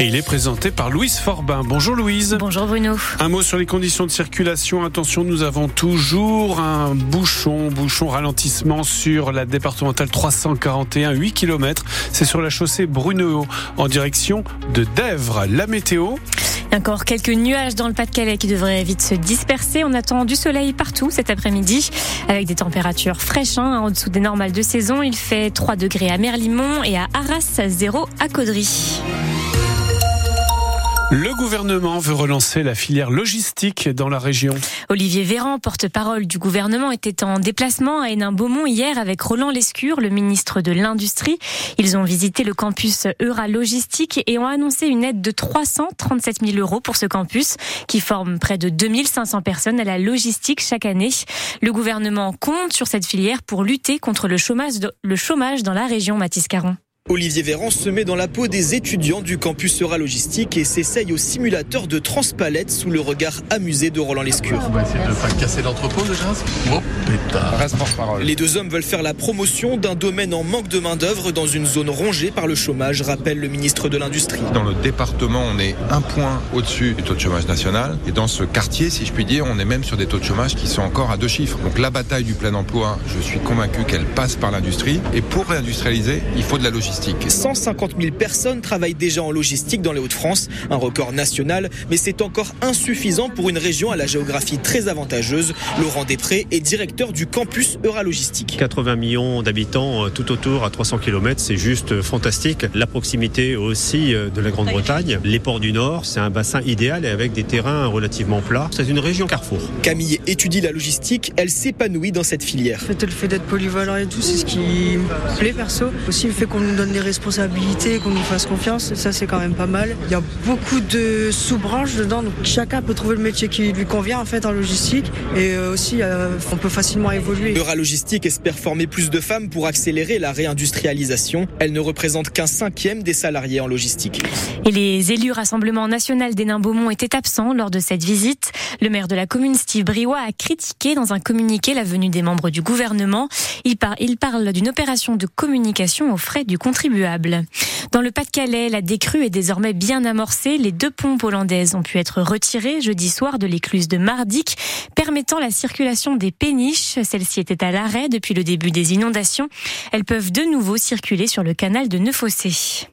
Et il est présenté par Louise Forbin. Bonjour Louise. Bonjour Bruno. Un mot sur les conditions de circulation. Attention, nous avons toujours un bouchon, bouchon ralentissement sur la départementale 341, 8 km. C'est sur la chaussée Bruneau en direction de Dèvres. La météo? Encore quelques nuages dans le Pas-de-Calais qui devraient vite se disperser. On attend du soleil partout cet après-midi avec des températures fraîches hein, en dessous des normales de saison. Il fait 3 degrés à Merlimont et à Arras, 0 à Caudry. Le gouvernement veut relancer la filière logistique dans la région. Olivier Véran, porte-parole du gouvernement, était en déplacement à Hénin-Beaumont hier avec Roland Lescure, le ministre de l'Industrie. Ils ont visité le campus Eura Logistique et ont annoncé une aide de 337 000 euros pour ce campus qui forme près de 2500 personnes à la logistique chaque année. Le gouvernement compte sur cette filière pour lutter contre le chômage, dans la région, Mathis Caron. Olivier Véran se met dans la peau des étudiants du campus Eura Logistique et s'essaye au simulateur de transpalette sous le regard amusé de Roland Lescure. On va essayer de pas casser l'entrepôt déjà. Oh pétard. Reste parole. Les deux hommes veulent faire la promotion d'un domaine en manque de main-d'œuvre dans une zone rongée par le chômage, rappelle le ministre de l'Industrie. Dans le département, on est un point au-dessus du taux de chômage national. Et dans ce quartier, si je puis dire, on est même sur des taux de chômage qui sont encore à deux chiffres. Donc la bataille du plein emploi, je suis convaincu qu'elle passe par l'industrie. Et pour réindustrialiser, il faut de la logistique. 150 000 personnes travaillent déjà en logistique dans les Hauts-de-France, un record national, mais c'est encore insuffisant pour une région à la géographie très avantageuse. Laurent Després est directeur du campus Euralogistique. 80 millions d'habitants euh, tout autour à 300 km, c'est juste fantastique. La proximité aussi euh, de la Grande-Bretagne, les ports du Nord, c'est un bassin idéal et avec des terrains relativement plats. C'est une région carrefour. Camille étudie la logistique, elle s'épanouit dans cette filière. Le fait d'être polyvalent et tout, c'est ce qui me plaît perso. Aussi le fait qu'on nous donne des responsabilités, qu'on nous fasse confiance, ça c'est quand même pas mal. Il y a beaucoup de sous-branches dedans, donc chacun peut trouver le métier qui lui convient en fait en logistique et euh, aussi euh, on peut facilement évoluer. Euralogistique espère former plus de femmes pour accélérer la réindustrialisation. Elle ne représente qu'un cinquième des salariés en logistique. Et les élus Rassemblement National d'Hénin-Beaumont étaient absents lors de cette visite. Le maire de la commune, Steve Briouat, a critiqué dans un communiqué la venue des membres du gouvernement. Il, par, il parle d'une opération de communication aux frais du Dans le Pas-de-Calais, la décrue est désormais bien amorcée. Les deux pompes hollandaises ont pu être retirées jeudi soir de l'écluse de Mardic, permettant la circulation des péniches. Celle-ci était à l'arrêt depuis le début des inondations. Elles peuvent de nouveau circuler sur le canal de Neuffossé.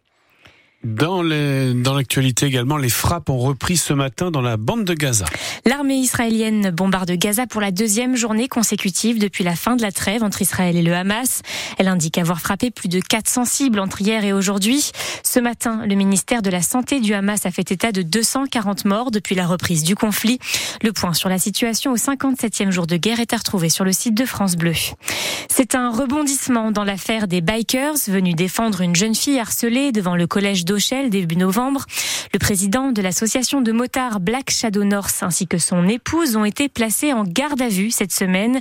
Dans l'actualité également, les frappes ont repris ce matin dans la bande de Gaza. L'armée israélienne bombarde Gaza pour la deuxième journée consécutive depuis la fin de la trêve entre Israël et le Hamas. Elle indique avoir frappé plus de 400 cibles entre hier et aujourd'hui. Ce matin, le ministère de la Santé du Hamas a fait état de 240 morts depuis la reprise du conflit. Le point sur la situation au 57e jour de guerre est à retrouver sur le site de France Bleu. C'est un rebondissement dans l'affaire des bikers venus défendre une jeune fille harcelée devant le collège d'Auchel début novembre. Le président de l'association de motards Black Shadow North ainsi que son épouse ont été placés en garde à vue cette semaine.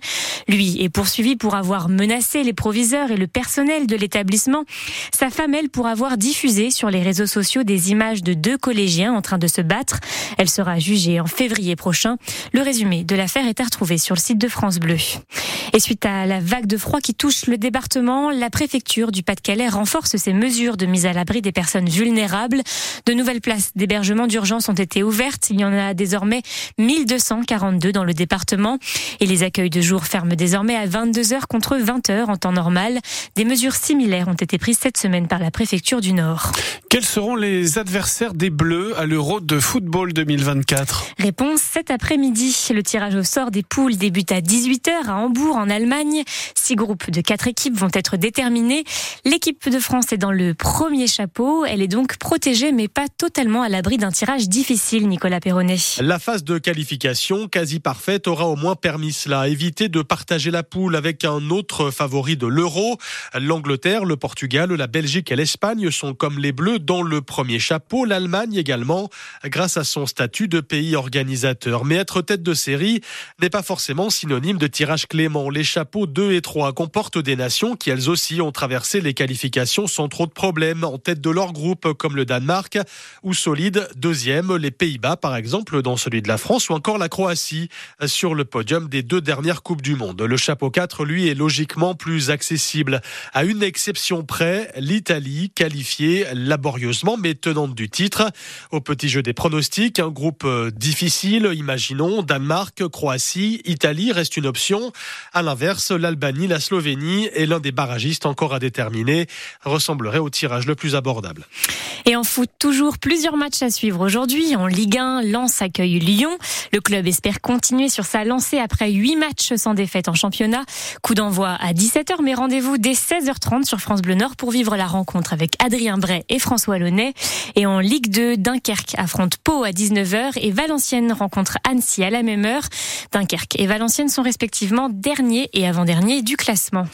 Lui est poursuivi pour avoir menacé les proviseurs et le personnel de l'établissement. Sa femme, elle, pour avoir diffusé sur les réseaux sociaux des images de deux collégiens en train de se battre. Elle sera jugée en février prochain. Le résumé de l'affaire est à retrouver sur le site de France Bleu. Et suite à la vague de froid qui touche le département, la préfecture du Pas-de-Calais renforce ses mesures de mise à l'abri des personnes vulnérables. De nouvelles places d'hébergement d'urgence ont été ouvertes. Il y en a désormais 1242 dans le département. Et les accueils de jour ferment désormais à 22h contre 20h en temps normal. Des mesures similaires ont été prises cette semaine par la préfecture du Nord. Quels seront les adversaires des Bleus à l'Euro de football 2024 Réponse cet après-midi. Le tirage au sort des poules débute à 18h à Hambourg en Allemagne. Six groupes de quatre équipes vont être déterminés. L'équipe de France est dans le premier chapeau. Elle est donc protégée mais pas totalement à l'abri d'un tirage difficile, Nicolas Perronnet. La phase de qualification quasi parfaite aura au moins permis cela, éviter de partager la poule avec un autre favori de l'euro. L'Angleterre, le Portugal, la Belgique et l'Espagne sont comme les Bleus dans le premier chapeau, l'Allemagne également, grâce à son statut de pays organisateur. Mais être tête de série n'est pas forcément synonyme de tirage clément. Les chapeaux 2 et 3 comportent des nations qui elles aussi ont traversé les qualifications sans trop de problèmes, en tête de leur groupe comme le Danemark, ou solide deuxième, les Pays-Bas par exemple dans celui de la France, ou encore la Croatie sur le podium des deux dernières Coupes du Monde. Le chapeau 4, lui, est logiquement plus accessible. À une exception près, l'Italie, qualifiée laborieusement mais tenante du titre. Au petit jeu des pronostics, un groupe euh, difficile, imaginons, Danemark, Croatie, Italie reste une option. À l'inverse, l'Albanie, la Slovénie et l'un des barragistes encore à déterminer ressemblerait au tirage le plus abordable. Et en foot, toujours plusieurs matchs à suivre aujourd'hui. En Ligue 1, Lens accueille Lyon. Le club espère continuer sur sa lancée après huit matchs sans défaite en championnat. Coup d'envoi à 17h, mais rendez-vous dès 16h30 sur France Bleu Nord pour vivre la rencontre avec Adrien Bray et François Launay. Et en Ligue 2, Dunkerque affronte Pau à 19h et Valenciennes rencontre Annecy à la même heure. Dunkerque et Valenciennes sont respectivement derniers et avant-derniers du classement.